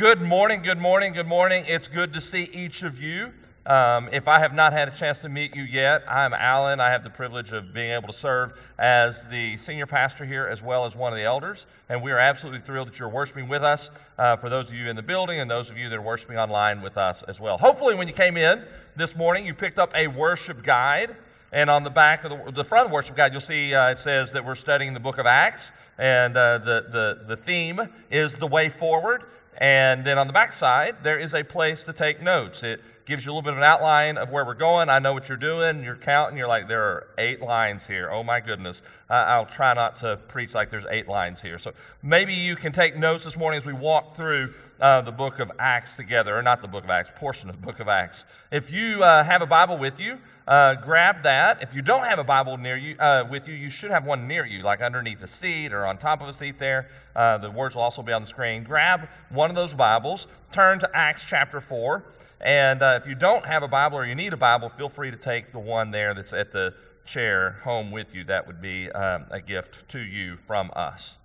Good morning, good morning, good morning. It's good to see each of you. Um, if I have not had a chance to meet you yet, I'm Alan. I have the privilege of being able to serve as the senior pastor here as well as one of the elders. And we are absolutely thrilled that you're worshiping with us uh, for those of you in the building and those of you that are worshiping online with us as well. Hopefully, when you came in this morning, you picked up a worship guide. And on the back of the, the front of the worship guide, you'll see uh, it says that we're studying the book of Acts. And uh, the, the, the theme is the way forward. And then on the back side, there is a place to take notes. It gives you a little bit of an outline of where we're going. I know what you're doing. You're counting. You're like, there are eight lines here. Oh my goodness. I'll try not to preach like there's eight lines here. So maybe you can take notes this morning as we walk through uh, the book of Acts together, or not the book of Acts, portion of the book of Acts. If you uh, have a Bible with you, uh, grab that. If you don't have a Bible near you, uh, with you, you should have one near you, like underneath a seat or on top of a seat there. Uh, the words will also be on the screen. Grab one of those Bibles, turn to Acts chapter 4. And uh, if you don't have a Bible or you need a Bible, feel free to take the one there that's at the chair home with you. That would be um, a gift to you from us.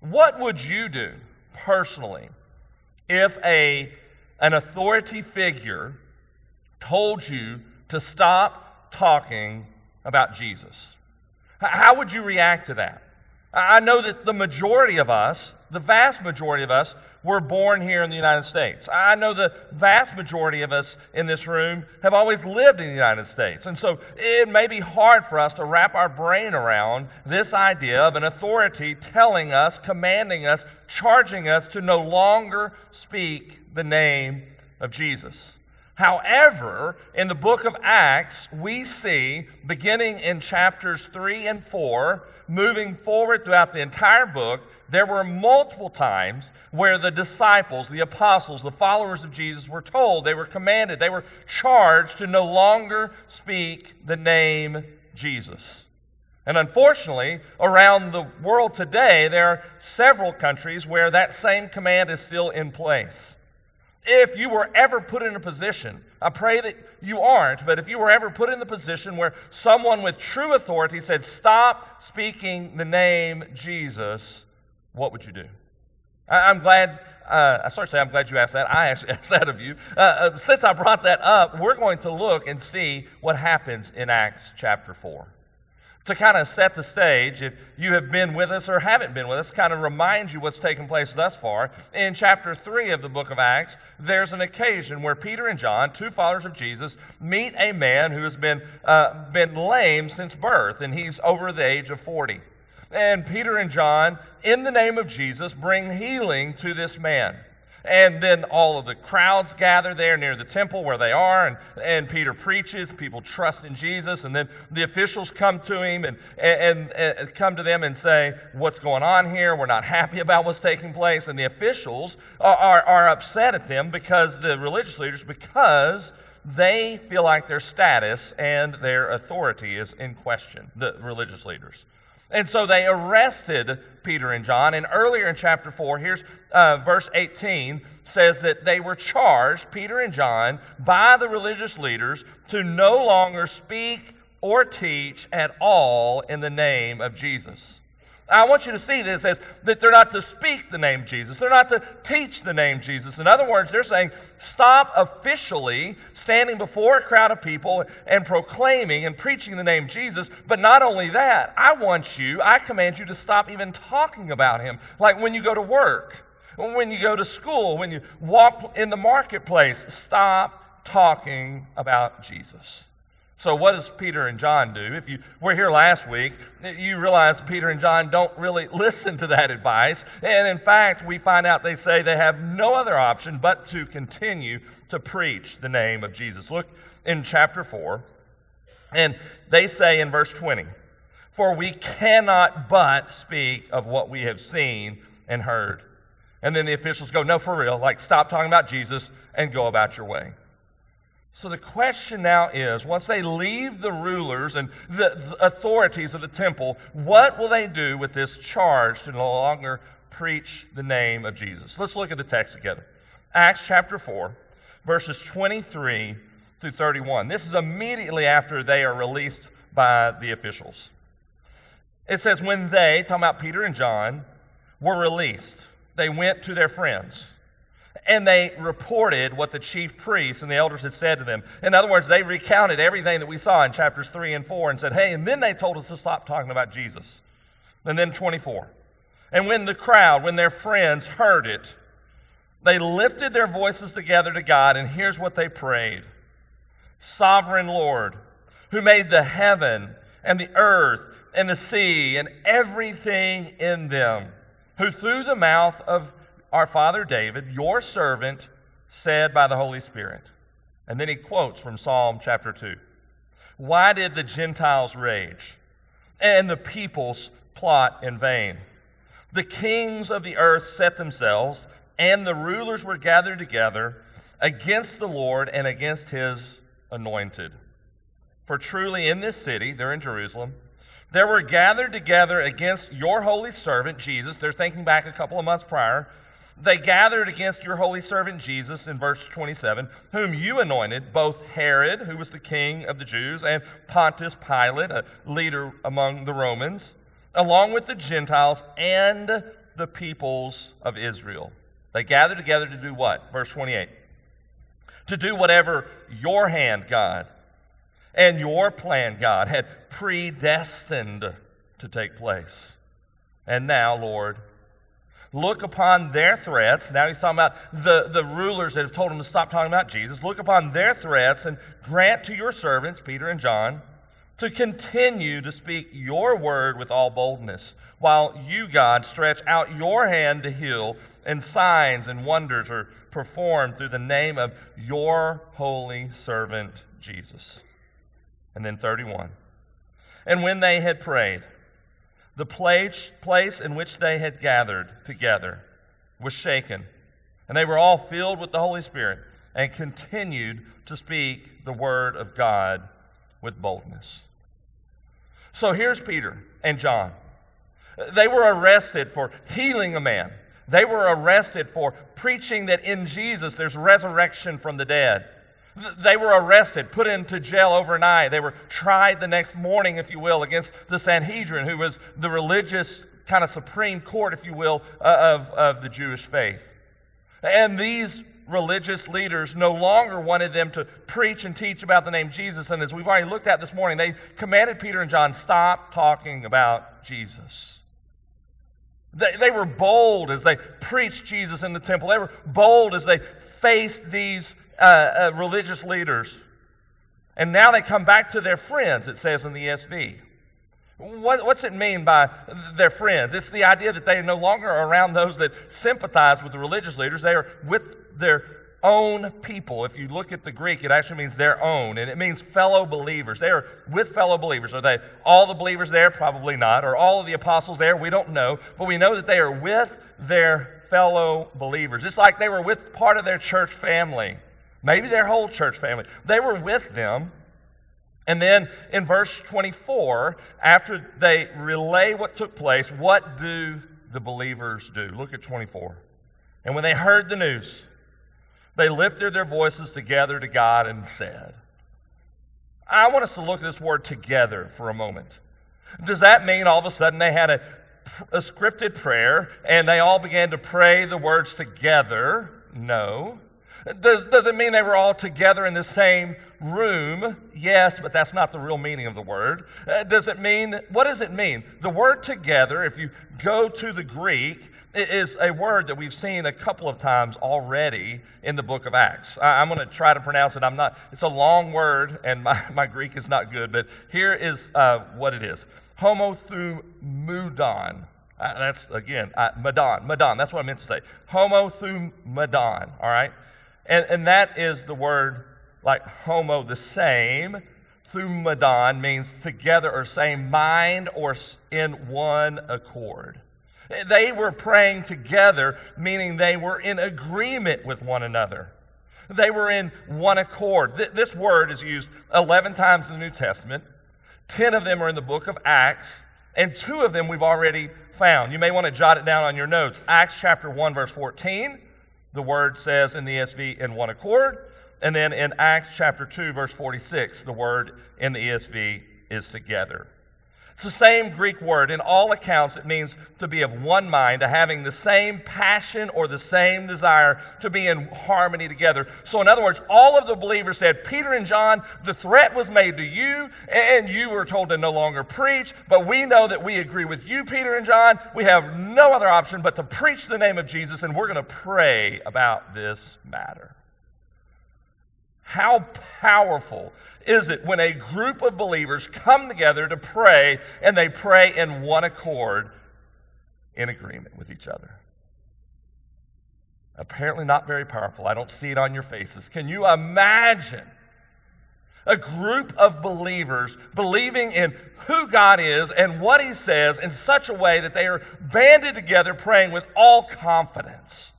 What would you do personally if a, an authority figure told you to stop talking about Jesus? How would you react to that? I know that the majority of us, the vast majority of us, were born here in the United States. I know the vast majority of us in this room have always lived in the United States. And so it may be hard for us to wrap our brain around this idea of an authority telling us, commanding us, charging us to no longer speak the name of Jesus. However, in the book of Acts, we see, beginning in chapters 3 and 4, moving forward throughout the entire book, there were multiple times where the disciples, the apostles, the followers of Jesus were told, they were commanded, they were charged to no longer speak the name Jesus. And unfortunately, around the world today, there are several countries where that same command is still in place. If you were ever put in a position, I pray that you aren't, but if you were ever put in the position where someone with true authority said, Stop speaking the name Jesus, what would you do? I, am glad, uh, I start to say I'm glad you asked that. I actually asked that of you. Uh, uh, since I brought that up, we're going to look and see what happens in Acts chapter 4 to kind of set the stage, if you have been with us or haven't been with us, kind of remind you what's taken place thus far. In chapter 3 of the book of Acts, there's an occasion where Peter and John, two followers of Jesus, meet a man who has been, uh, been lame since birth, and he's over the age of 40. And Peter and John, in the name of Jesus, bring healing to this man. And then all of the crowds gather there near the temple where they are, and, and Peter preaches. People trust in Jesus. And then the officials come to him and, and, and come to them and say, What's going on here? We're not happy about what's taking place. And the officials are, are, are upset at them because the religious leaders, because they feel like their status and their authority is in question, the religious leaders. And so they arrested Peter and John. And earlier in chapter 4, here's uh, verse 18 says that they were charged, Peter and John, by the religious leaders to no longer speak or teach at all in the name of Jesus. I want you to see this as that they're not to speak the name Jesus. They're not to teach the name Jesus. In other words, they're saying, stop officially standing before a crowd of people and proclaiming and preaching the name Jesus. But not only that, I want you, I command you to stop even talking about him. Like when you go to work, when you go to school, when you walk in the marketplace, stop talking about Jesus. So, what does Peter and John do? If you were here last week, you realize Peter and John don't really listen to that advice. And in fact, we find out they say they have no other option but to continue to preach the name of Jesus. Look in chapter 4, and they say in verse 20, For we cannot but speak of what we have seen and heard. And then the officials go, No, for real, like stop talking about Jesus and go about your way. So the question now is once they leave the rulers and the authorities of the temple, what will they do with this charge to no longer preach the name of Jesus? Let's look at the text together. Acts chapter 4, verses 23 through 31. This is immediately after they are released by the officials. It says, When they, talking about Peter and John, were released, they went to their friends and they reported what the chief priests and the elders had said to them. In other words, they recounted everything that we saw in chapters 3 and 4 and said, hey, and then they told us to stop talking about Jesus. And then 24. And when the crowd, when their friends heard it, they lifted their voices together to God, and here's what they prayed Sovereign Lord, who made the heaven and the earth and the sea and everything in them, who through the mouth of our father David, your servant, said by the Holy Spirit. And then he quotes from Psalm chapter 2. Why did the Gentiles rage and the peoples plot in vain? The kings of the earth set themselves, and the rulers were gathered together against the Lord and against his anointed. For truly in this city, they're in Jerusalem, there were gathered together against your holy servant, Jesus. They're thinking back a couple of months prior they gathered against your holy servant Jesus in verse 27, whom you anointed, both Herod, who was the king of the Jews, and Pontius Pilate, a leader among the Romans, along with the Gentiles and the peoples of Israel. They gathered together to do what? Verse 28. To do whatever your hand, God, and your plan, God, had predestined to take place. And now, Lord, Look upon their threats. Now he's talking about the, the rulers that have told him to stop talking about Jesus. Look upon their threats and grant to your servants, Peter and John, to continue to speak your word with all boldness, while you, God, stretch out your hand to heal, and signs and wonders are performed through the name of your holy servant, Jesus. And then 31. And when they had prayed, the place, place in which they had gathered together was shaken, and they were all filled with the Holy Spirit and continued to speak the word of God with boldness. So here's Peter and John. They were arrested for healing a man. They were arrested for preaching that in Jesus there's resurrection from the dead. They were arrested, put into jail overnight. They were tried the next morning, if you will, against the Sanhedrin, who was the religious kind of supreme court, if you will, uh, of, of the Jewish faith. And these religious leaders no longer wanted them to preach and teach about the name Jesus. And as we've already looked at this morning, they commanded Peter and John, stop talking about Jesus. They, they were bold as they preached Jesus in the temple. They were bold as they faced these uh, uh, religious leaders. And now they come back to their friends, it says in the ESV. What, what's it mean by their friends? It's the idea that they are no longer around those that sympathize with the religious leaders. They are with their own people. If you look at the Greek, it actually means their own, and it means fellow believers. They are with fellow believers. Are they all the believers there? Probably not. Are all of the apostles there? We don't know. But we know that they are with their fellow believers. It's like they were with part of their church family maybe their whole church family. They were with them. And then in verse 24, after they relay what took place, what do the believers do? Look at 24. And when they heard the news, they lifted their voices together to God and said, I want us to look at this word together for a moment. Does that mean all of a sudden they had a, a scripted prayer and they all began to pray the words together? No. Does, does it mean they were all together in the same room? Yes, but that's not the real meaning of the word. Uh, does it mean, what does it mean? The word together, if you go to the Greek, is a word that we've seen a couple of times already in the book of Acts. I, am going to try to pronounce it. I'm not, it's a long word, and my, my Greek is not good, but here is uh, what it is Homothumudon. Uh, that's, again, uh, Madon, Madon, that's what I meant to say. Homothumadon, all right? And, and that is the word like homo, the same. Thumadon means together or same mind or in one accord. They were praying together, meaning they were in agreement with one another. They were in one accord. This word is used 11 times in the New Testament. 10 of them are in the book of Acts, and two of them we've already found. You may want to jot it down on your notes. Acts chapter 1, verse 14, the word says in the ESV in one accord. And then in Acts chapter 2, verse 46, the word in the ESV is together. It's the same Greek word. In all accounts, it means to be of one mind, to having the same passion or the same desire to be in harmony together. So, in other words, all of the believers said, Peter and John, the threat was made to you, and you were told to no longer preach, but we know that we agree with you, Peter and John. We have no other option but to preach the name of Jesus, and we're going to pray about this matter. How powerful is it when a group of believers come together to pray and they pray in one accord in agreement with each other? Apparently, not very powerful. I don't see it on your faces. Can you imagine a group of believers believing in who God is and what He says in such a way that they are banded together praying with all confidence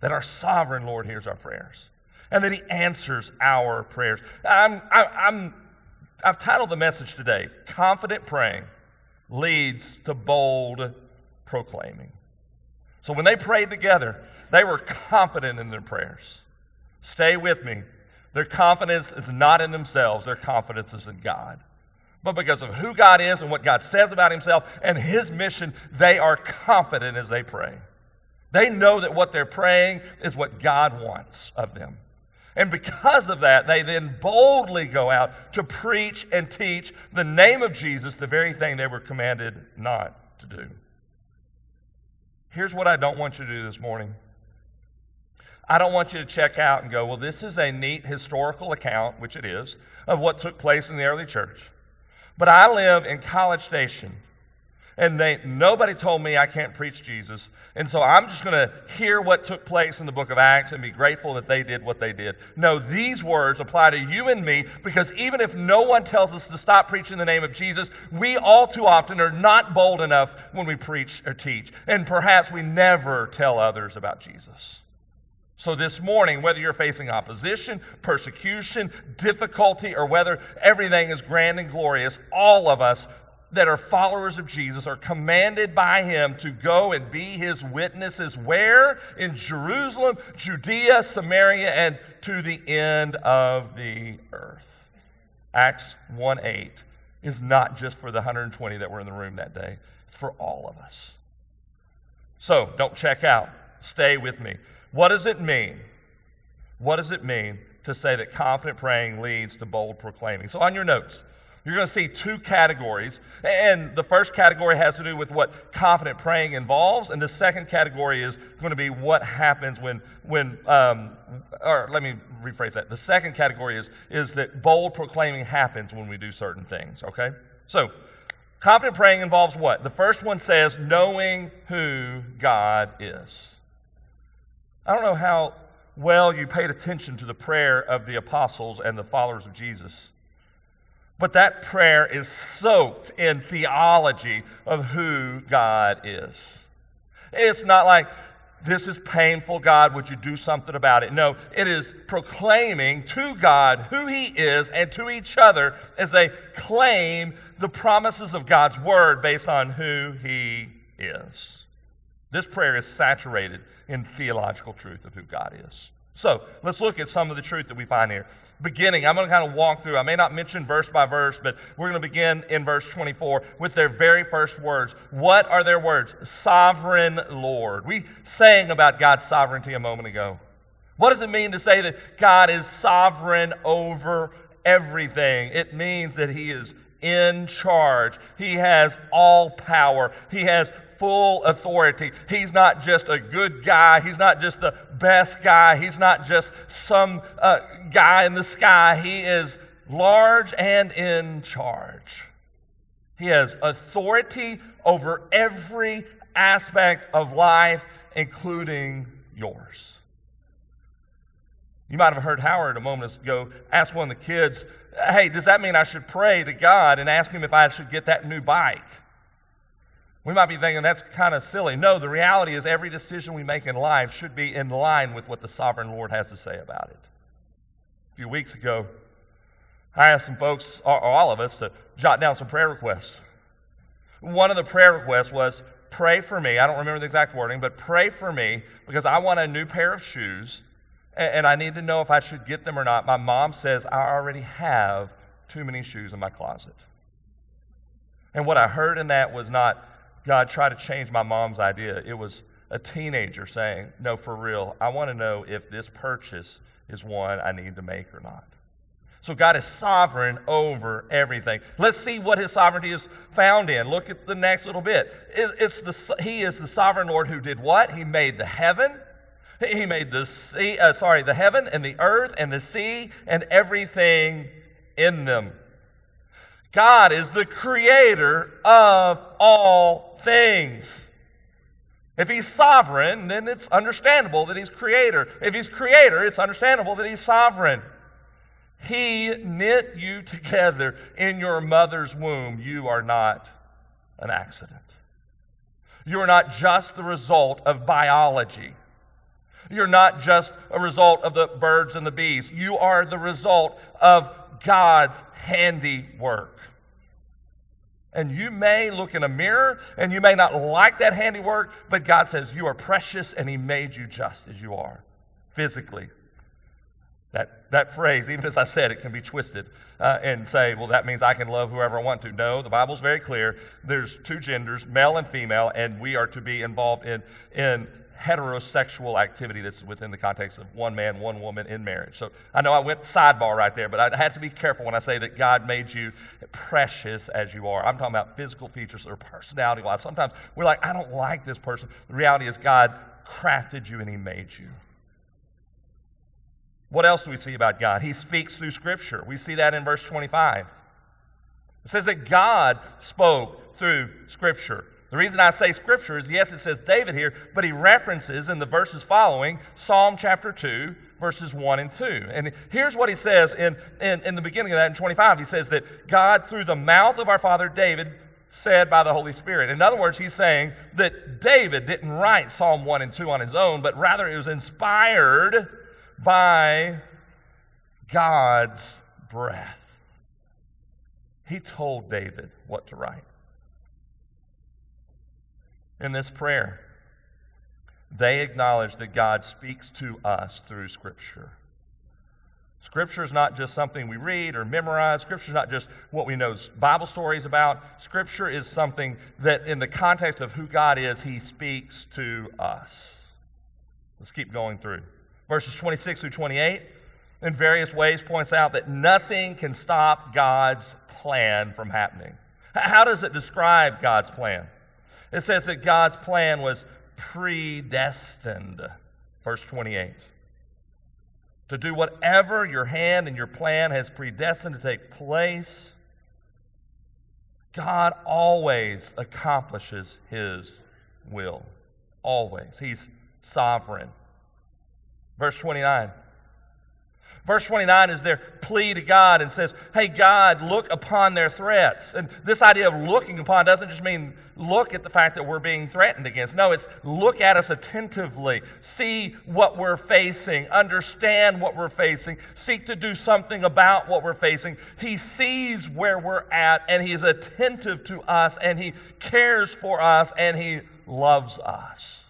that our sovereign Lord hears our prayers? And that He answers our prayers. I'm, I, I'm, I've titled the message today, Confident Praying Leads to Bold Proclaiming. So when they prayed together, they were confident in their prayers. Stay with me. Their confidence is not in themselves, their confidence is in God. But because of who God is and what God says about Himself and His mission, they are confident as they pray. They know that what they're praying is what God wants of them. And because of that, they then boldly go out to preach and teach the name of Jesus, the very thing they were commanded not to do. Here's what I don't want you to do this morning. I don't want you to check out and go, well, this is a neat historical account, which it is, of what took place in the early church. But I live in College Station, and they, nobody told me I can't preach Jesus. And so I'm just going to hear what took place in the book of Acts and be grateful that they did what they did. No, these words apply to you and me because even if no one tells us to stop preaching the name of Jesus, we all too often are not bold enough when we preach or teach. And perhaps we never tell others about Jesus. So, this morning, whether you're facing opposition, persecution, difficulty, or whether everything is grand and glorious, all of us that are followers of Jesus are commanded by him to go and be his witnesses where? In Jerusalem, Judea, Samaria, and to the end of the earth. Acts 1 8 is not just for the 120 that were in the room that day, it's for all of us. So don't check out. Stay with me. What does it mean? What does it mean to say that confident praying leads to bold proclaiming? So on your notes, you're going to see two categories. And the first category has to do with what confident praying involves. And the second category is going to be what happens when, when um, or let me rephrase that. The second category is, is that bold proclaiming happens when we do certain things, okay? So, confident praying involves what? The first one says knowing who God is. I don't know how well you paid attention to the prayer of the apostles and the followers of Jesus. But that prayer is soaked in theology of who God is. It's not like, this is painful, God, would you do something about it? No, it is proclaiming to God who He is and to each other as they claim the promises of God's Word based on who He is. This prayer is saturated in theological truth of who God is. So let's look at some of the truth that we find here. Beginning, I'm going to kind of walk through. I may not mention verse by verse, but we're going to begin in verse 24 with their very first words. What are their words? Sovereign Lord. We sang about God's sovereignty a moment ago. What does it mean to say that God is sovereign over everything? It means that He is in charge. He has all power. He has full authority. He's not just a good guy. He's not just the best guy. He's not just some uh, guy in the sky. He is large and in charge. He has authority over every aspect of life, including yours. You might have heard Howard a moment ago ask one of the kids, Hey, does that mean I should pray to God and ask Him if I should get that new bike? We might be thinking that's kind of silly. No, the reality is every decision we make in life should be in line with what the sovereign Lord has to say about it. A few weeks ago, I asked some folks, or all of us, to jot down some prayer requests. One of the prayer requests was, Pray for me. I don't remember the exact wording, but pray for me because I want a new pair of shoes and I need to know if I should get them or not. My mom says I already have too many shoes in my closet. And what I heard in that was not, God, try to change my mom's idea. It was a teenager saying, No, for real, I want to know if this purchase is one I need to make or not. So God is sovereign over everything. Let's see what his sovereignty is found in. Look at the next little bit. It's the, he is the sovereign Lord who did what? He made the heaven. He made the sea, uh, sorry, the heaven and the earth and the sea and everything in them. God is the creator of all things. If he's sovereign, then it's understandable that he's creator. If he's creator, it's understandable that he's sovereign. He knit you together in your mother's womb. You are not an accident. You are not just the result of biology. You're not just a result of the birds and the bees. You are the result of God's handiwork. And you may look in a mirror and you may not like that handiwork, but God says you are precious and He made you just as you are, physically. That, that phrase, even as I said, it can be twisted uh, and say, well, that means I can love whoever I want to. No, the Bible's very clear. There's two genders, male and female, and we are to be involved in, in heterosexual activity that's within the context of one man, one woman in marriage. So I know I went sidebar right there, but I had to be careful when I say that God made you precious as you are. I'm talking about physical features or personality wise. Sometimes we're like, I don't like this person. The reality is, God crafted you and He made you. What else do we see about God? He speaks through Scripture. We see that in verse 25. It says that God spoke through Scripture. The reason I say scripture is yes, it says David here, but he references in the verses following Psalm chapter 2, verses 1 and 2. And here's what he says in, in, in the beginning of that in 25. He says that God, through the mouth of our father David, said by the Holy Spirit. In other words, he's saying that David didn't write Psalm 1 and 2 on his own, but rather it was inspired by God's breath. He told David what to write in this prayer, they acknowledge that God speaks to us through Scripture. Scripture is not just something we read or memorize. Scripture is not just what we know Bible stories about. Scripture is something that, in the context of who God is, He speaks to us. Let's keep going through. Verses 26 through 28, in various ways, points out that nothing can stop God's plan from happening. How does it describe God's plan? It says that God's plan was predestined. Verse 28. To do whatever your hand and your plan has predestined to take place, God always accomplishes his will. Always. He's sovereign. Verse 29. Verse 29 is their plea to God and says, Hey, God, look upon their threats. And this idea of looking upon doesn't just mean look at the fact that we're being threatened against. No, it's look at us attentively, see what we're facing, understand what we're facing, seek to do something about what we're facing. He sees where we're at, and He's attentive to us, and He cares for us, and He loves us.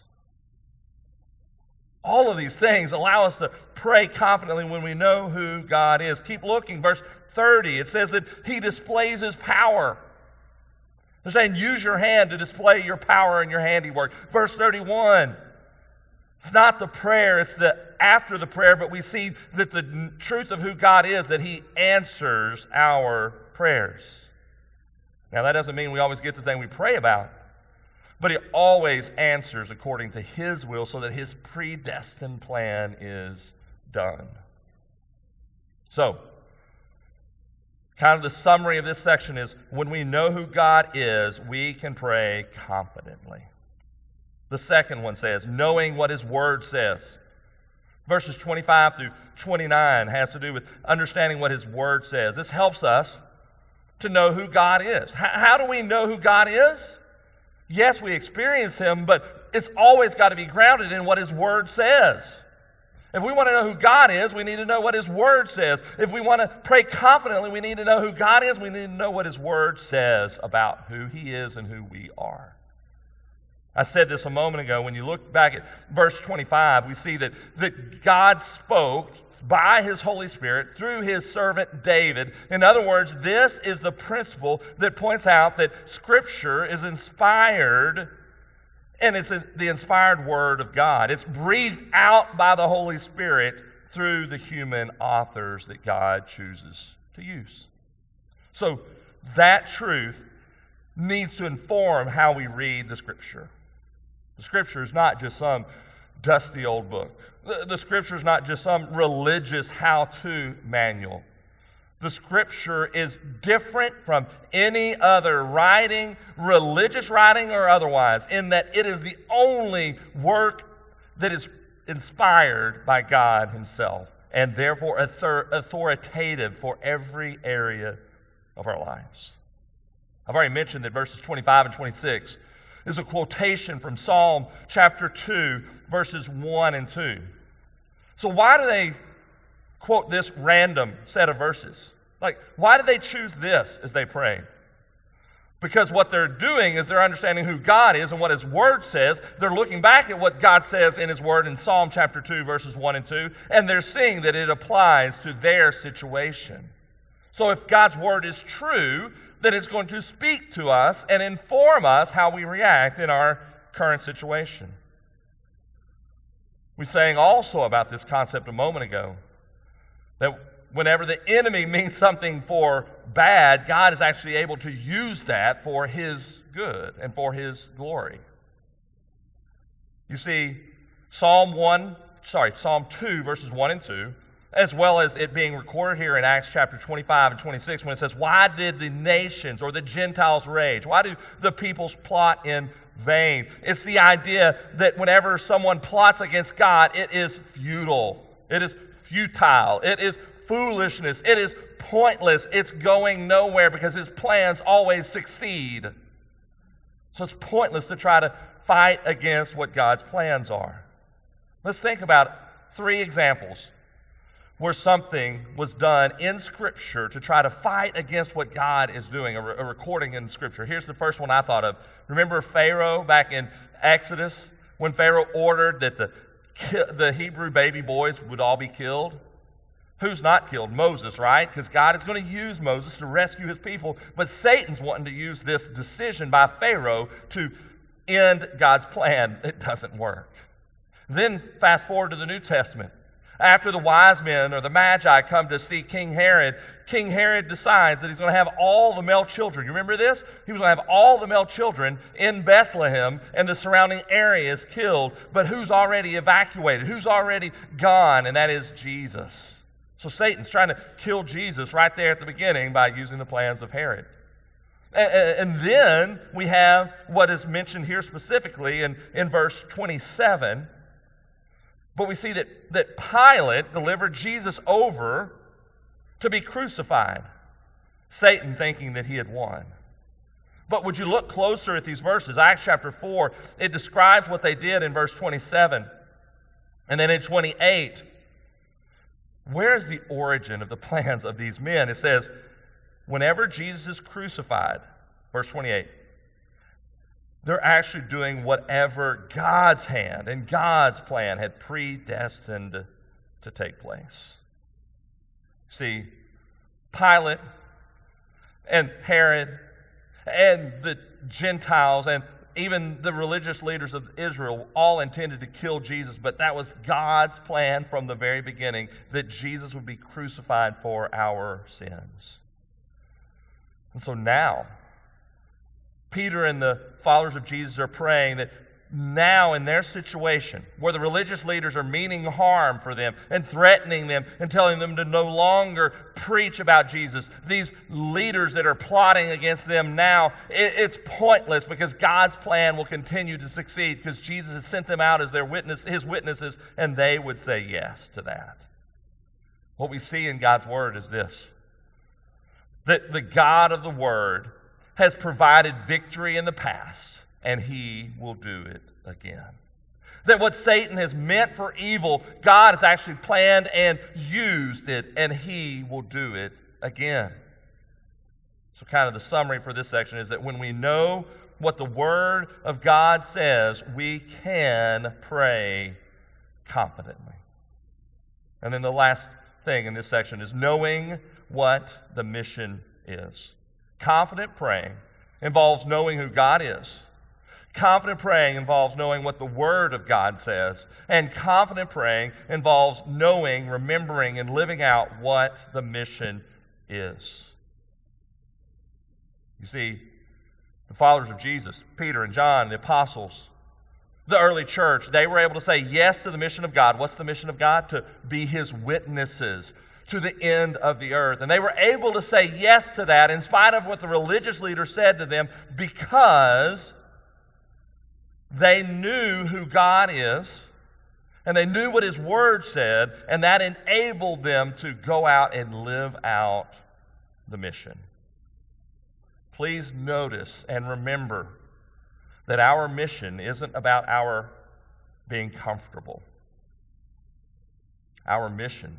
All of these things allow us to pray confidently when we know who God is. Keep looking. Verse 30, it says that He displays His power. They're saying, use your hand to display your power and your handiwork. Verse 31, it's not the prayer, it's the after the prayer, but we see that the truth of who God is, that He answers our prayers. Now, that doesn't mean we always get the thing we pray about. But he always answers according to his will so that his predestined plan is done. So, kind of the summary of this section is when we know who God is, we can pray confidently. The second one says, knowing what his word says. Verses 25 through 29 has to do with understanding what his word says. This helps us to know who God is. How do we know who God is? Yes, we experience Him, but it's always got to be grounded in what His Word says. If we want to know who God is, we need to know what His Word says. If we want to pray confidently, we need to know who God is. We need to know what His Word says about who He is and who we are. I said this a moment ago. When you look back at verse 25, we see that, that God spoke by his Holy Spirit through his servant David. In other words, this is the principle that points out that Scripture is inspired and it's the inspired Word of God. It's breathed out by the Holy Spirit through the human authors that God chooses to use. So that truth needs to inform how we read the Scripture. The Scripture is not just some dusty old book. The, the Scripture is not just some religious how to manual. The Scripture is different from any other writing, religious writing or otherwise, in that it is the only work that is inspired by God Himself and therefore authoritative for every area of our lives. I've already mentioned that verses 25 and 26 is a quotation from Psalm chapter 2, verses 1 and 2. So, why do they quote this random set of verses? Like, why do they choose this as they pray? Because what they're doing is they're understanding who God is and what His Word says. They're looking back at what God says in His Word in Psalm chapter 2, verses 1 and 2, and they're seeing that it applies to their situation. So if God's word is true, then it's going to speak to us and inform us how we react in our current situation. We sang also about this concept a moment ago that whenever the enemy means something for bad, God is actually able to use that for his good and for his glory. You see, Psalm 1, sorry, Psalm 2, verses 1 and 2 as well as it being recorded here in Acts chapter 25 and 26 when it says, Why did the nations or the Gentiles rage? Why do the peoples plot in vain? It's the idea that whenever someone plots against God, it is futile, it is futile, it is foolishness, it is pointless, it's going nowhere because his plans always succeed. So it's pointless to try to fight against what God's plans are. Let's think about three examples where something was done in Scripture to try to fight against what God is doing, a, re- a, recording in Scripture. Here's the first one I thought of. Remember Pharaoh back in Exodus when Pharaoh ordered that the, the Hebrew baby boys would all be killed? Who's not killed? Moses, right? Because God is going to use Moses to rescue his people. But Satan's wanting to use this decision by Pharaoh to end God's plan. It doesn't work. Then fast forward to the New Testament. After the wise men or the magi come to see King Herod, King Herod decides that he's going to have all the male children. You remember this? He was going to have all the male children in Bethlehem and the surrounding areas killed. But who's already evacuated? Who's already gone? And that is Jesus. So Satan's trying to kill Jesus right there at the beginning by using the plans of Herod. And then we have what is mentioned here specifically in, in verse 27 but we see that, that Pilate delivered Jesus over to be crucified, Satan thinking that he had won. But would you look closer at these verses? Acts chapter 4, it describes what they did in verse 27. And then in 28, where's the origin of the plans of these men? It says, whenever Jesus is crucified, verse 28, they're actually doing whatever God's hand and God's plan had predestined to take place. See, Pilate and Herod and the Gentiles and even the religious leaders of Israel all intended to kill Jesus, but that was God's plan from the very beginning that Jesus would be crucified for our sins. And so now, Peter and the followers of Jesus are praying that now in their situation where the religious leaders are meaning harm for them and threatening them and telling them to no longer preach about Jesus, these leaders that are plotting against them now, it, it's pointless because God's plan will continue to succeed because Jesus has sent them out as their witness, his witnesses, and they would say yes to that. What we see in God's word is this that the God of the word has provided victory in the past, and he will do it again. That what Satan has meant for evil, God has actually planned and used it, and he will do it again. So, kind of the summary for this section is that when we know what the Word of God says, we can pray confidently. And then the last thing in this section is knowing what the mission is. Confident praying involves knowing who God is. Confident praying involves knowing what the Word of God says. And confident praying involves knowing, remembering, and living out what the mission is. You see, the followers of Jesus, Peter and John, the apostles, the early church, they were able to say yes to the mission of God. What's the mission of God? To be His witnesses to the end of the earth. And they were able to say yes to that in spite of what the religious leaders said to them because they knew who God is and they knew what His Word said, and that enabled them to go out and live out the mission. Please notice and remember that our mission isn't about our being comfortable. Our mission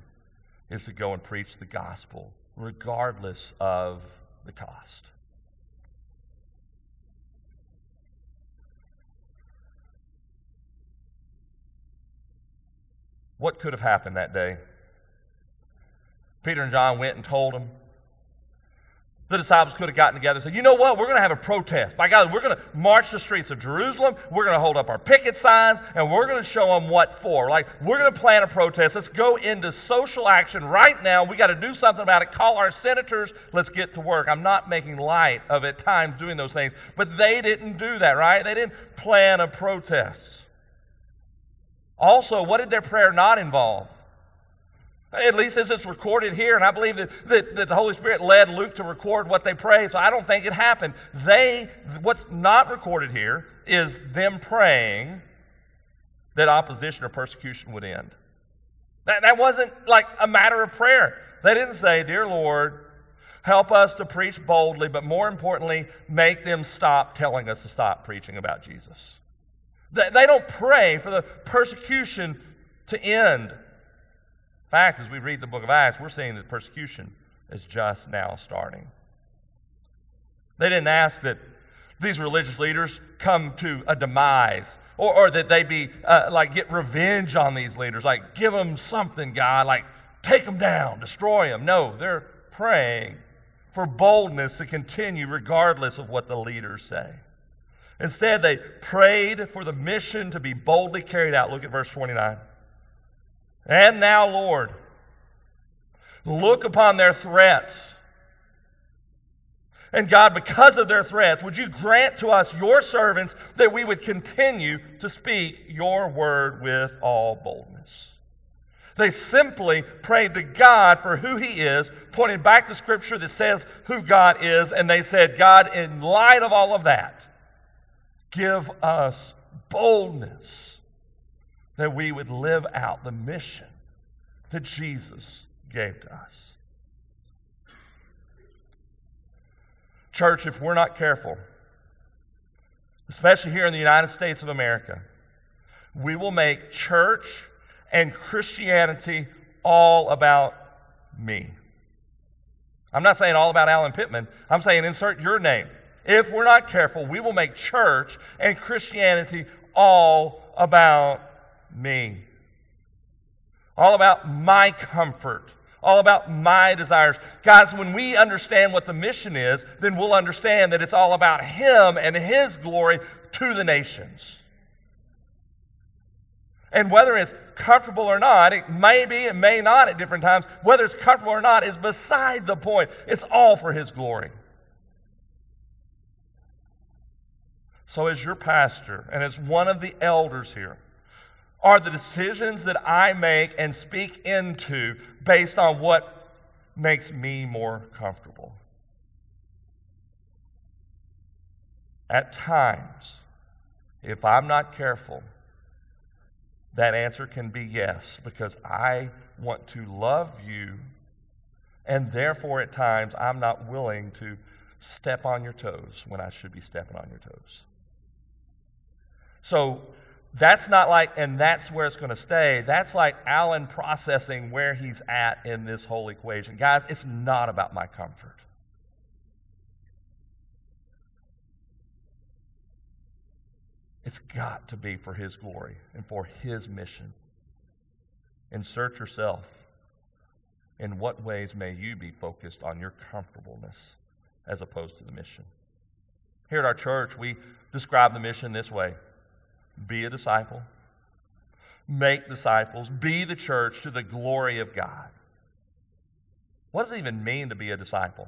is to go and preach the gospel, regardless of the cost. What could have happened that day? Peter and John went and told them the disciples could have gotten together and said, You know what? We're going to have a protest. By God, we're going to march the streets of Jerusalem. We're going to hold up our picket signs and we're going to show them what for. Like, we're going to plan a protest. Let's go into social action right now. We got to do something about it. Call our senators. Let's get to work. I'm not making light of at times doing those things, but they didn't do that, right? They didn't plan a protest. Also, what did their prayer not involve? At least as it's recorded here, and I believe that, that, that, the Holy Spirit led Luke to record what they prayed, so I don't think it happened. They, what's not recorded here is them praying that opposition or persecution would end. That, that wasn't like a matter of prayer. They didn't say, Dear Lord, help us to preach boldly, but more importantly, make them stop telling us to stop preaching about Jesus. They, they don't pray for the persecution to end fact, as we read the book of Acts, we're seeing that persecution is just now starting. They didn't ask that these religious leaders come to a demise or, or that they be uh, like get revenge on these leaders, like give them something, God, like take them down, destroy them. No, they're praying for boldness to continue regardless of what the leaders say. Instead, they prayed for the mission to be boldly carried out. Look at verse 29. And now, Lord, look upon their threats. And God, because of their threats, would you grant to us, your servants, that we would continue to speak your word with all boldness? They simply prayed to God for who He is, pointing back to Scripture that says who God is, and they said, God, in light of all of that, give us boldness that we would live out the mission that Jesus gave to us. Church, if we're not careful, especially here in the United States of America, we will make church and Christianity all about me. I'm not saying all about Alan Pittman. I'm saying insert your name. If we're not careful, we will make church and Christianity all about me. All about my comfort. All about my desires. Guys, when we understand what the mission is, then we'll understand that it's all about Him and His glory to the nations. And whether it's comfortable or not, it may be, it may not at different times, whether it's comfortable or not is beside the point. It's all for His glory. So, as your pastor and as one of the elders here, are the decisions that I make and speak into based on what makes me more comfortable. At times, if I'm not careful, that answer can be yes, because I want to love you, and therefore at times I'm not willing to step on your toes when I should be stepping on your toes. So that's not like, and that's where it's going to stay. That's like Alan processing where he's at in this whole equation. Guys, it's not about my comfort. It's got to be for his glory and for his mission. Insert yourself. In what ways may you be focused on your comfortableness as opposed to the mission? Here at our church, we describe the mission this way be a disciple, make disciples, be the church to the glory of God. What does it even mean to be a disciple?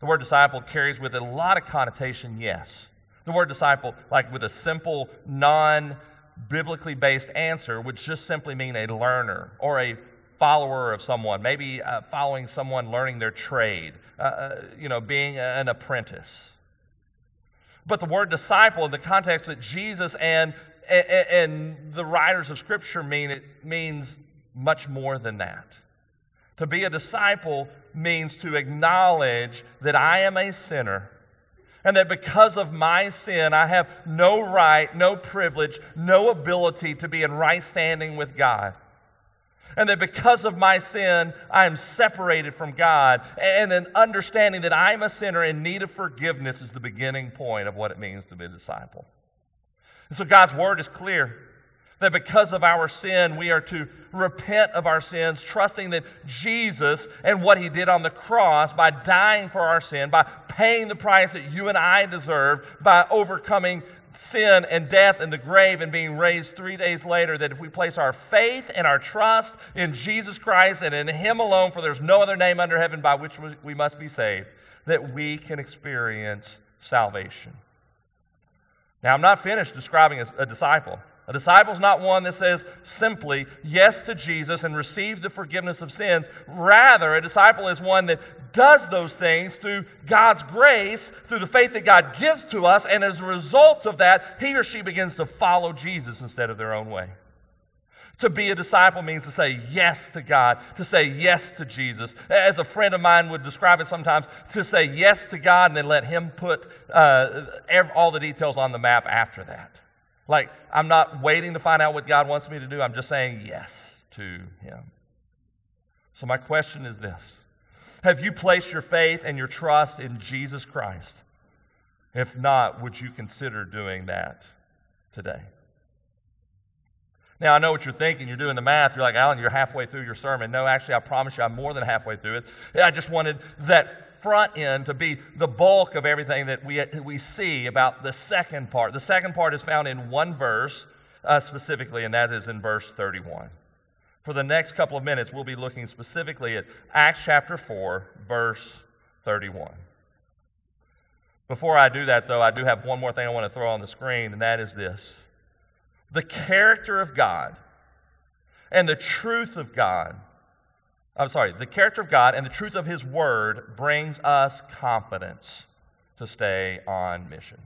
The word disciple carries with it a lot of connotation, yes. The word disciple, like with a simple, non biblically based answer, would just simply mean a learner or a follower of someone, maybe uh, following someone learning their trade, uh, uh you know, being an apprentice. But the word disciple, in the context that Jesus and, and, and the writers of Scripture mean, it means much more than that. To be a disciple means to acknowledge that I am a sinner and that because of my sin, I have no right, no privilege, no ability to be in right standing with God. And that because of my sin, I am separated from God. And an understanding that I'm a sinner in need of forgiveness is the beginning point of what it means to be a disciple. And so God's word is clear that because of our sin, we are to repent of our sins, trusting that Jesus and what he did on the cross by dying for our sin, by paying the price that you and I deserve, by overcoming sin and death and the grave and being raised three days later, that if we place our faith and our trust in Jesus Christ and in him alone, for there's no other name under heaven by which we must be saved, that we can experience salvation. Now, I'm not finished describing a, disciple. A disciple is not one that says simply yes to Jesus and receive the forgiveness of sins. Rather, a disciple is one that does those things through God's grace, through the faith that God gives to us, and as a result of that, he or she begins to follow Jesus instead of their own way. To be a disciple means to say yes to God, to say yes to Jesus. As a friend of mine would describe it sometimes, to say yes to God and then let Him put uh, all the details on the map after that. Like, I'm not waiting to find out what God wants me to do. I'm just saying yes to Him. So, my question is this Have you placed your faith and your trust in Jesus Christ? If not, would you consider doing that today? Now, I know what you're thinking. You're doing the math. You're like, Alan, you're halfway through your sermon. No, actually, I promise you, I'm more than halfway through it. I just wanted that front end to be the bulk of everything that we, we see about the second part. The second part is found in one verse uh, specifically, and that is in verse 31. For the next couple of minutes, we'll be looking specifically at Acts chapter 4, verse 31. Before I do that, though, I do have one more thing I want to throw on the screen, and that is this the character of God and the truth of God I'm sorry, the character of God and the truth of His Word brings us confidence to stay on mission.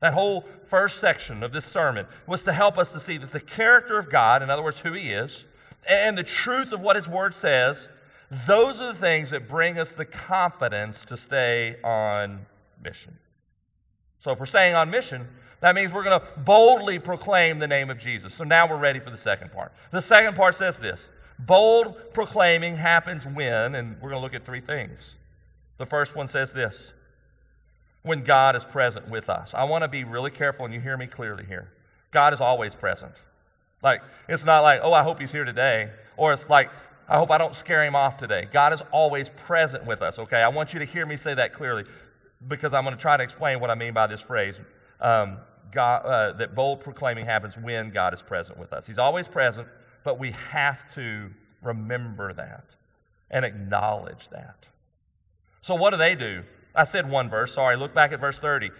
That whole first section of this sermon was to help us to see that the character of God, in other words, who He is, and the truth of what His Word says, those are the things that bring us the confidence to stay on mission. So if we're staying on mission, that means we're going to boldly proclaim the name of Jesus. So now we're ready for the second part. The second part says this Bold proclaiming happens when, and we're going to look at three things. The first one says this when God is present with us. I want to be really careful and you hear me clearly here. God is always present. Like, it's not like, oh, I hope he's here today, or it's like, I hope I don't scare him off today. God is always present with us, okay? I want you to hear me say that clearly because I'm going to try to explain what I mean by this phrase. Um, God, uh, that bold proclaiming happens when God is present with us. He's always present, but we have to remember that and acknowledge that. So, what do they do? I said one verse, sorry, look back at verse 30.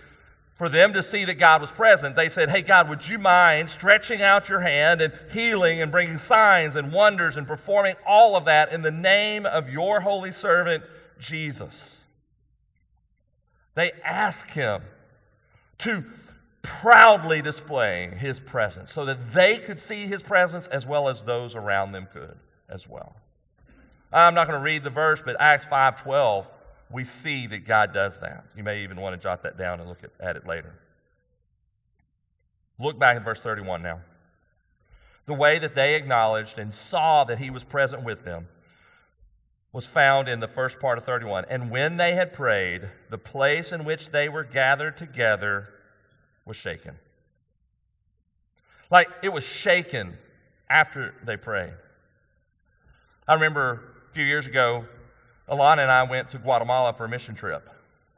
For them to see that God was present, they said, Hey, God, would you mind stretching out your hand and healing and bringing signs and wonders and performing all of that in the name of your holy servant, Jesus? They ask him to proudly displaying his presence so that they could see his presence as well as those around them could as well. I'm not going to read the verse, but Acts 5:12, we see that God does that. You may even want to jot that down and look at, at it later. Look back at verse 31 now. The way that they acknowledged and saw that he was present with them was found in the first part of 31. And when they had prayed, the place in which they were gathered together was shaken. Like it was shaken after they prayed. I remember a few years ago, Alana and I went to Guatemala for a mission trip.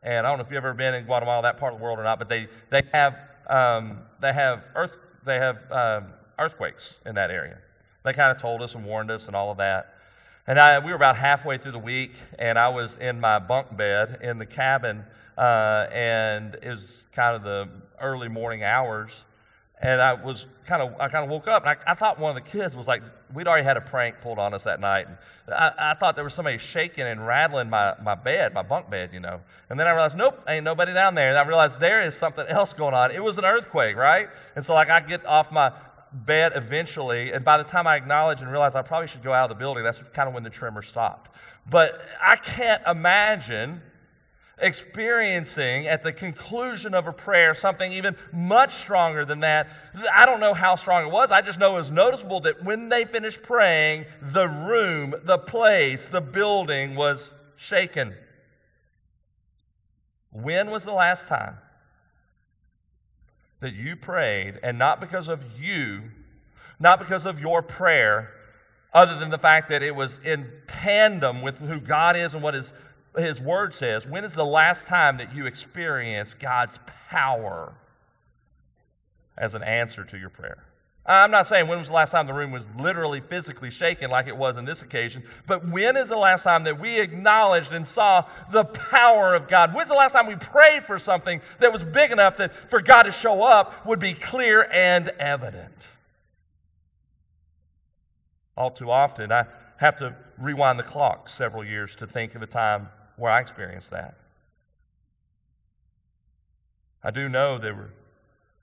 And I don't know if you've ever been in Guatemala, that part of the world or not, but they, they have, um, they have, earth, they have um, earthquakes in that area. They kind of told us and warned us and all of that. And I, we were about halfway through the week, and I was in my bunk bed in the cabin, uh, and it was kind of the early morning hours. And I was kind of, I kind of woke up, and I, I, thought one of the kids was like, we'd already had a prank pulled on us that night. And I, I thought there was somebody shaking and rattling my, my bed, my bunk bed, you know. And then I realized, nope, ain't nobody down there. And I realized there is something else going on. It was an earthquake, right? And so, like, I get off my bed eventually, and by the time I acknowledge and realize I probably should go out of the building, that's kind of when the tremor stopped. But I can't imagine experiencing at the conclusion of a prayer something even much stronger than that. I don't know how strong it was. I just know it was noticeable that when they finished praying, the room, the place, the building was shaken. When was the last time that you prayed, and not because of you, not because of your prayer, other than the fact that it was in tandem with who God is and what is his word says, when is the last time that you experienced God's power as an answer to your prayer? I'm not saying when was the last time the room was literally physically shaken like it was in this occasion, but when is the last time that we acknowledged and saw the power of God? When's the last time we prayed for something that was big enough that for God to show up would be clear and evident? All too often, I have to rewind the clock several years to think of a time where I experienced that. I do know there were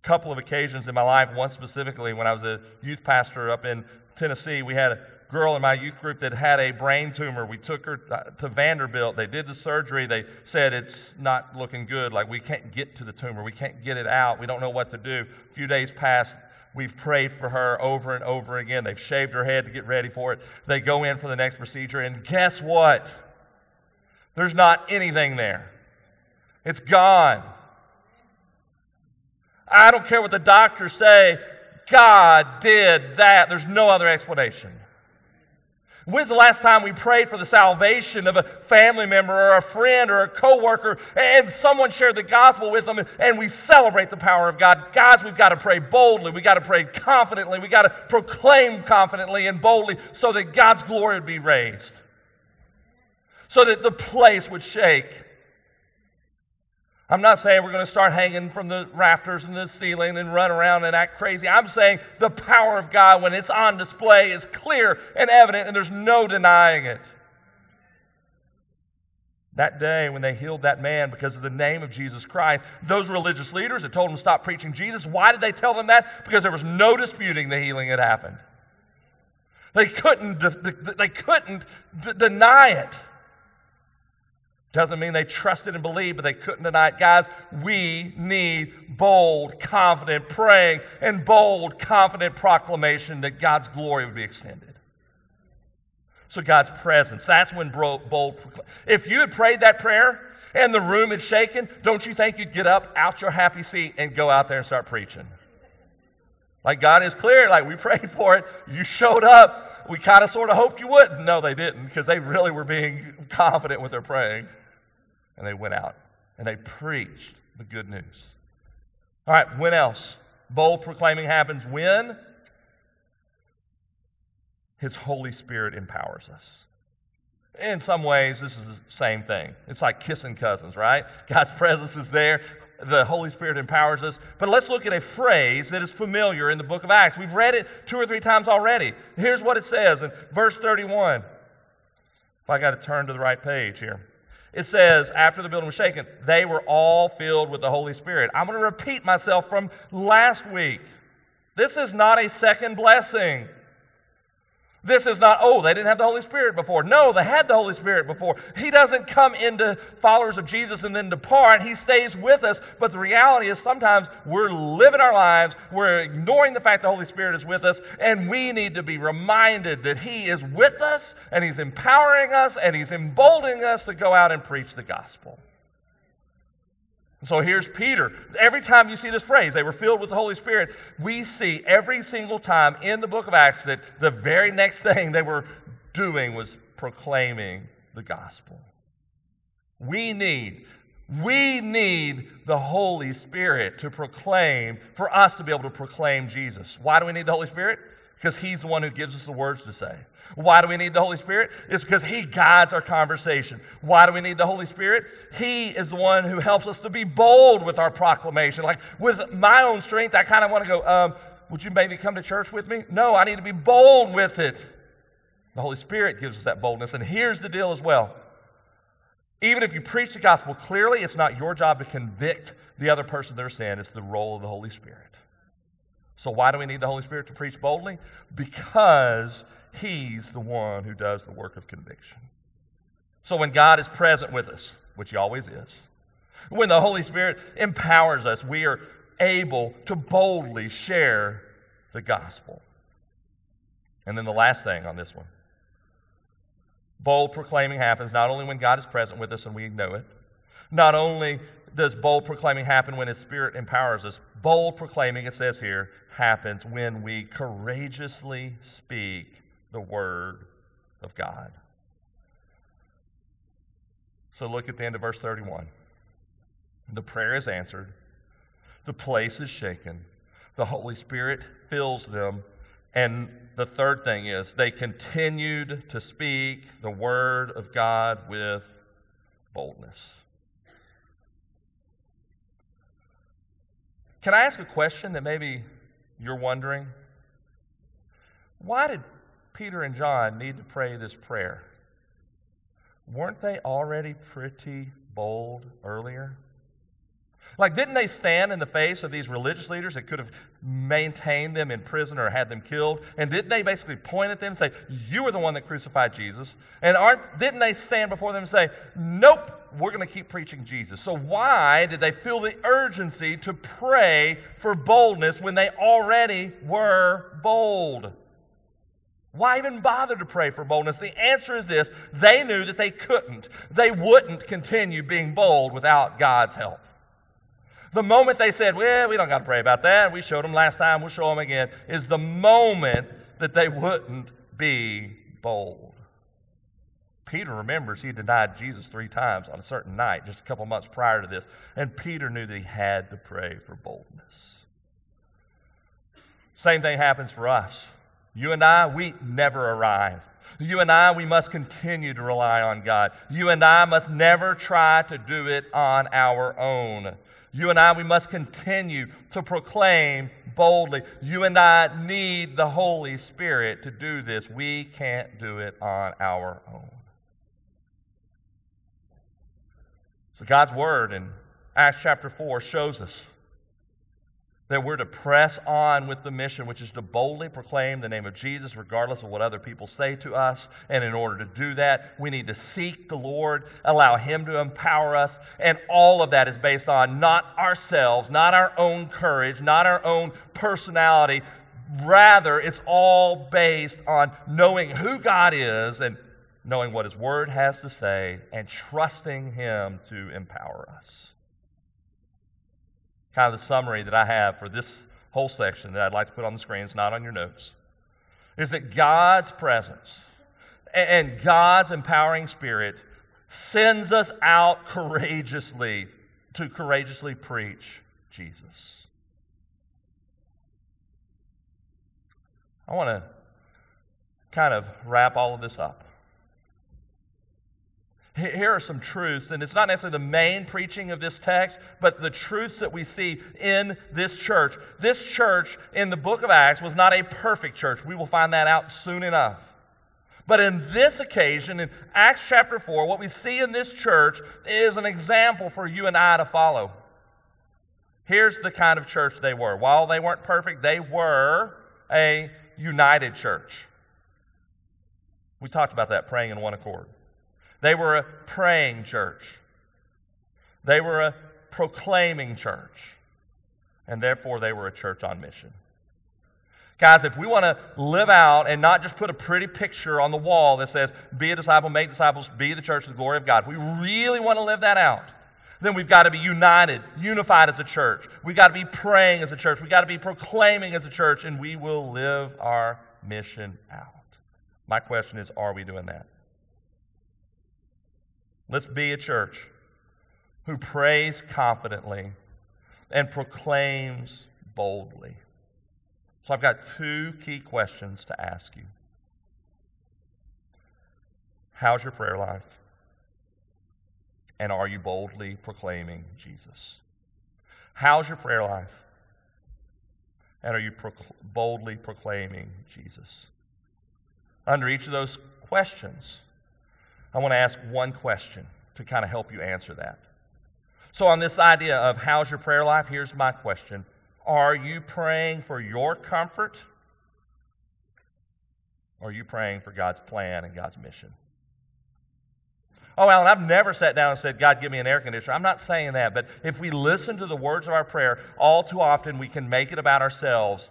couple of occasions in my life, one specifically when I was a youth pastor up in Tennessee. We had a girl in my youth group that had a brain tumor. We took her to Vanderbilt. They did the surgery. They said it's not looking good. Like, we can't get to the tumor. We can't get it out. We don't know what to do. A few days passed. We've prayed for her over and over again. They've shaved her head to get ready for it. They go in for the next procedure, and guess what? There's not anything there. It's gone. I don't care what the doctors say. God did that. There's no other explanation. When's the last time we prayed for the salvation of a family member or a friend or a coworker and someone shared the gospel with them and we celebrate the power of God? Guys, we've got to pray boldly. We've got to pray confidently. We've got to proclaim confidently and boldly so that God's glory would be raised so that the place would shake. I'm not saying we're going to start hanging from the rafters and the ceiling and run around and act crazy. I'm saying the power of God, when it's on display, is clear and evident, and there's no denying it. That day, when they healed that man because of the name of Jesus Christ, those religious leaders had told him to stop preaching Jesus. Why did they tell them that? Because there was no disputing the healing had happened. They couldn't, they couldn't deny it. Doesn't mean they trusted and believed, but they couldn't it. Guys, we need bold, confident praying and bold, confident proclamation that God's glory would be extended. So, God's presence, that's when bold. If you had prayed that prayer and the room had shaken, don't you think you'd get up out your happy seat and go out there and start preaching? Like, God is clear, like we prayed for it, you showed up. We kind of sort of hoped you wouldn't. No, they didn't, because they really were being confident with their praying and they went out and they preached the good news. All right, when else? Bold proclaiming happens when His Holy Spirit empowers us. In some ways, this is the same thing. It's like kissing cousins, right? God's presence is there. The Holy Spirit empowers us. But let's look at a phrase that is familiar in the book of Acts. We've read it two or three times already. Here's what it says in verse 31. If I got to turn to the right page here it says, after the building was shaken, they were all filled with the Holy Spirit. I'm going to repeat myself from last week. This is not a second blessing. This is not, oh, they didn't have the Holy Spirit before. No, they had the Holy Spirit before. He doesn't come into followers of Jesus and then depart. He stays with us. But the reality is sometimes we're living our lives, we're ignoring the fact the Holy Spirit is with us, and we need to be reminded that He is with us and He's empowering us and He's emboldening us to go out and preach the gospel. So here's Peter. Every time you see this phrase, they were filled with the Holy Spirit, we see every single time in the book of Acts that the very next thing they were doing was proclaiming the gospel. We need, we need the Holy Spirit to proclaim, for us to be able to proclaim Jesus. Why do we need the Holy Spirit? Because He's the one who gives us the words to say. Why do we need the Holy Spirit? It's because He guides our conversation. Why do we need the Holy Spirit? He is the one who helps us to be bold with our proclamation. Like with my own strength, I kind of want to go, um, Would you maybe come to church with me? No, I need to be bold with it. The Holy Spirit gives us that boldness. And here's the deal as well. Even if you preach the gospel clearly, it's not your job to convict the other person of their sin. It's the role of the Holy Spirit. So, why do we need the Holy Spirit to preach boldly? Because He's the one who does the work of conviction. So when God is present with us, which He always is, when the Holy Spirit empowers us, we are able to boldly share the gospel. And then the last thing on this one bold proclaiming happens not only when God is present with us and we know it, not only does bold proclaiming happen when His Spirit empowers us, bold proclaiming, it says here, happens when we courageously speak the Word of God. So look at the end of verse 31. The prayer is answered, the place is shaken, the Holy Spirit fills them, and the third thing is they continued to speak the Word of God with boldness. Can I ask a question that maybe you're wondering? Why did Peter and John need to pray this prayer? Weren't they already pretty bold earlier? Like, didn't they stand in the face of these religious leaders that could have maintained them in prison or had them killed? And didn't they basically point at them and say, You were the one that crucified Jesus? And aren't, didn't they stand before them and say, Nope, we're going to keep preaching Jesus? So, why did they feel the urgency to pray for boldness when they already were bold? Why even bother to pray for boldness? The answer is this they knew that they couldn't, they wouldn't continue being bold without God's help. The moment they said, Well, we don't got to pray about that, we showed them last time, we'll show them again, is the moment that they wouldn't be bold. Peter remembers he denied Jesus three times on a certain night, just a couple months prior to this, and Peter knew that he had to pray for boldness. Same thing happens for us. You and I, we never arrive. You and I, we must continue to rely on God. You and I must never try to do it on our own. You and I, we must continue to proclaim boldly. You and I need the Holy Spirit to do this. We can't do it on our own. So, God's Word in Acts chapter 4 shows us that we're to press on with the mission, which is to boldly proclaim the name of Jesus, regardless of what other people say to us. And in order to do that, we need to seek the Lord, allow Him to empower us. And all of that is based on not ourselves, not our own courage, not our own personality. Rather, it's all based on knowing who God is and knowing what His Word has to say and trusting Him to empower us kind of the summary that I have for this whole section that I'd like to put on the screen. It's not on your notes. Is that God's presence and God's empowering spirit sends us out courageously to courageously preach Jesus. I want to kind of wrap all of this up here are some truths, and it's not necessarily the main preaching of this text, but the truths that we see in this church. This church in the book of Acts was not a perfect church. We will find that out soon enough. But in this occasion, in Acts chapter 4, what we see in this church is an example for you and I to follow. Here's the kind of church they were. While they weren't perfect, they were a united church. We talked about that, praying in one accord. They were a praying church. They were a proclaiming church. And therefore, they were a church on mission. Guys, if we want to live out and not just put a pretty picture on the wall that says, be a disciple, make disciples, be the church of the glory of God, we really want to live that out, then we've got to be united, unified as a church. We've got to be praying as a church. We've got to be proclaiming as a church, and we will live our mission out. My question is are we doing that? Let's be a church who prays confidently and proclaims boldly. So I've got two key questions to ask you. How's your prayer life? And are you boldly proclaiming Jesus? How's your prayer life? And are you boldly proclaiming Jesus? Under each of those questions, I want to ask one question to kind of help you answer that. So, on this idea of how's your prayer life, here's my question Are you praying for your comfort? Or are you praying for God's plan and God's mission? Oh, Alan, I've never sat down and said, God, give me an air conditioner. I'm not saying that, but if we listen to the words of our prayer, all too often we can make it about ourselves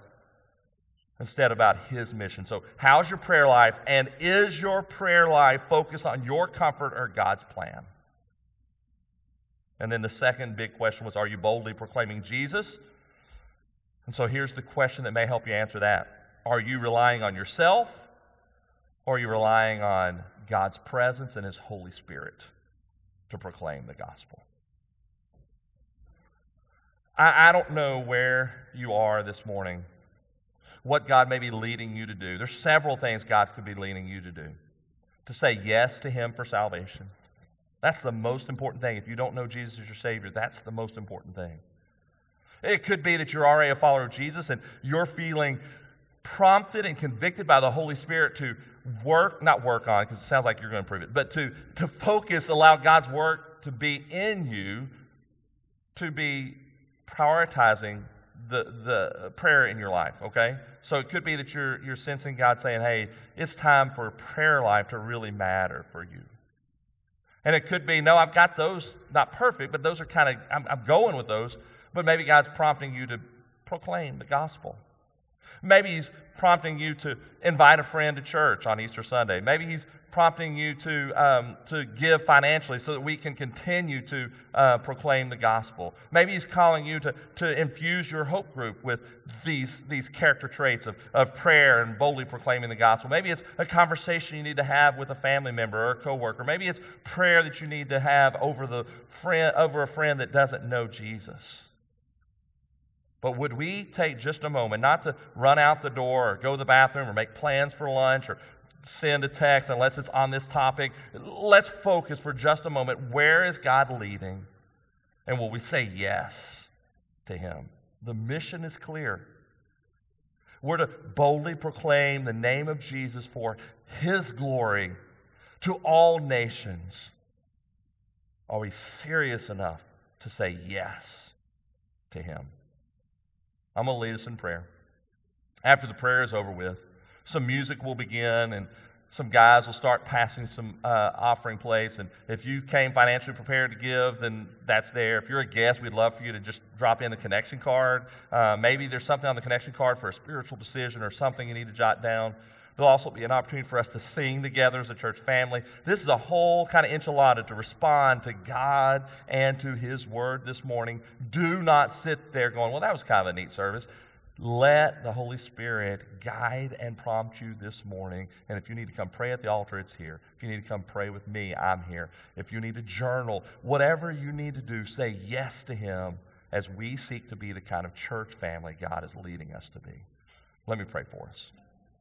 instead about His mission. So, how's your prayer life? And is your prayer life focused on your comfort or God's plan? And then the second big question was, are you boldly proclaiming Jesus? And so here's the question that may help you answer that. Are you relying on yourself or are you relying on God's presence and His Holy Spirit to proclaim the gospel. I, I don't know where you are this morning, what God may be leading you to do. There's several things God could be leading you to do. To say yes to Him for salvation. That's the most important thing. If you don't know Jesus as your Savior, that's the most important thing. It could be that you're already a follower of Jesus and you're feeling prompted and convicted by the Holy Spirit to work, not work on, because it sounds like you're going to prove it, but to, to focus, allow God's work to be in you, to be prioritizing the, the prayer in your life, okay? So it could be that you're, you're sensing God saying, hey, it's time for prayer life to really matter for you. And it could be, no, I've got those, not perfect, but those are kind of, I'm, I'm going with those, but maybe God's prompting you to proclaim the gospel. Maybe He's prompting you to invite a friend to church on Easter Sunday. Maybe He's prompting you to, um, to give financially so that we can continue to uh, proclaim the gospel. Maybe He's calling you to, to infuse your hope group with these, these character traits of, of prayer and boldly proclaiming the gospel. Maybe it's a conversation you need to have with a family member or a coworker. Maybe it's prayer that you need to have over, the friend, over a friend that doesn't know Jesus. But would we take just a moment, not to run out the door or go to the bathroom or make plans for lunch or send a text unless it's on this topic? Let's focus for just a moment. Where is God leading? And will we say yes to Him? The mission is clear. We're to boldly proclaim the name of Jesus for His glory to all nations. Are we serious enough to say yes to Him? I'm going to lead us in prayer. After the prayer is over with, some music will begin and some guys will start passing some uh, offering plates. And if you came financially prepared to give, then that's there. If you're a guest, we'd love for you to just drop in the connection card. Uh, maybe there's something on the connection card for a spiritual decision or something you need to jot down. There'll also be an opportunity for us to sing together as a church family. This is a whole kind of enchilada to respond to God and to His Word this morning. Do not sit there going, well, that was kind of a neat service. Let the Holy Spirit guide and prompt you this morning. And if you need to come pray at the altar, it's here. If you need to come pray with me, I'm here. If you need to journal, whatever you need to do, say yes to Him as we seek to be the kind of church family God is leading us to be. Let me pray for us.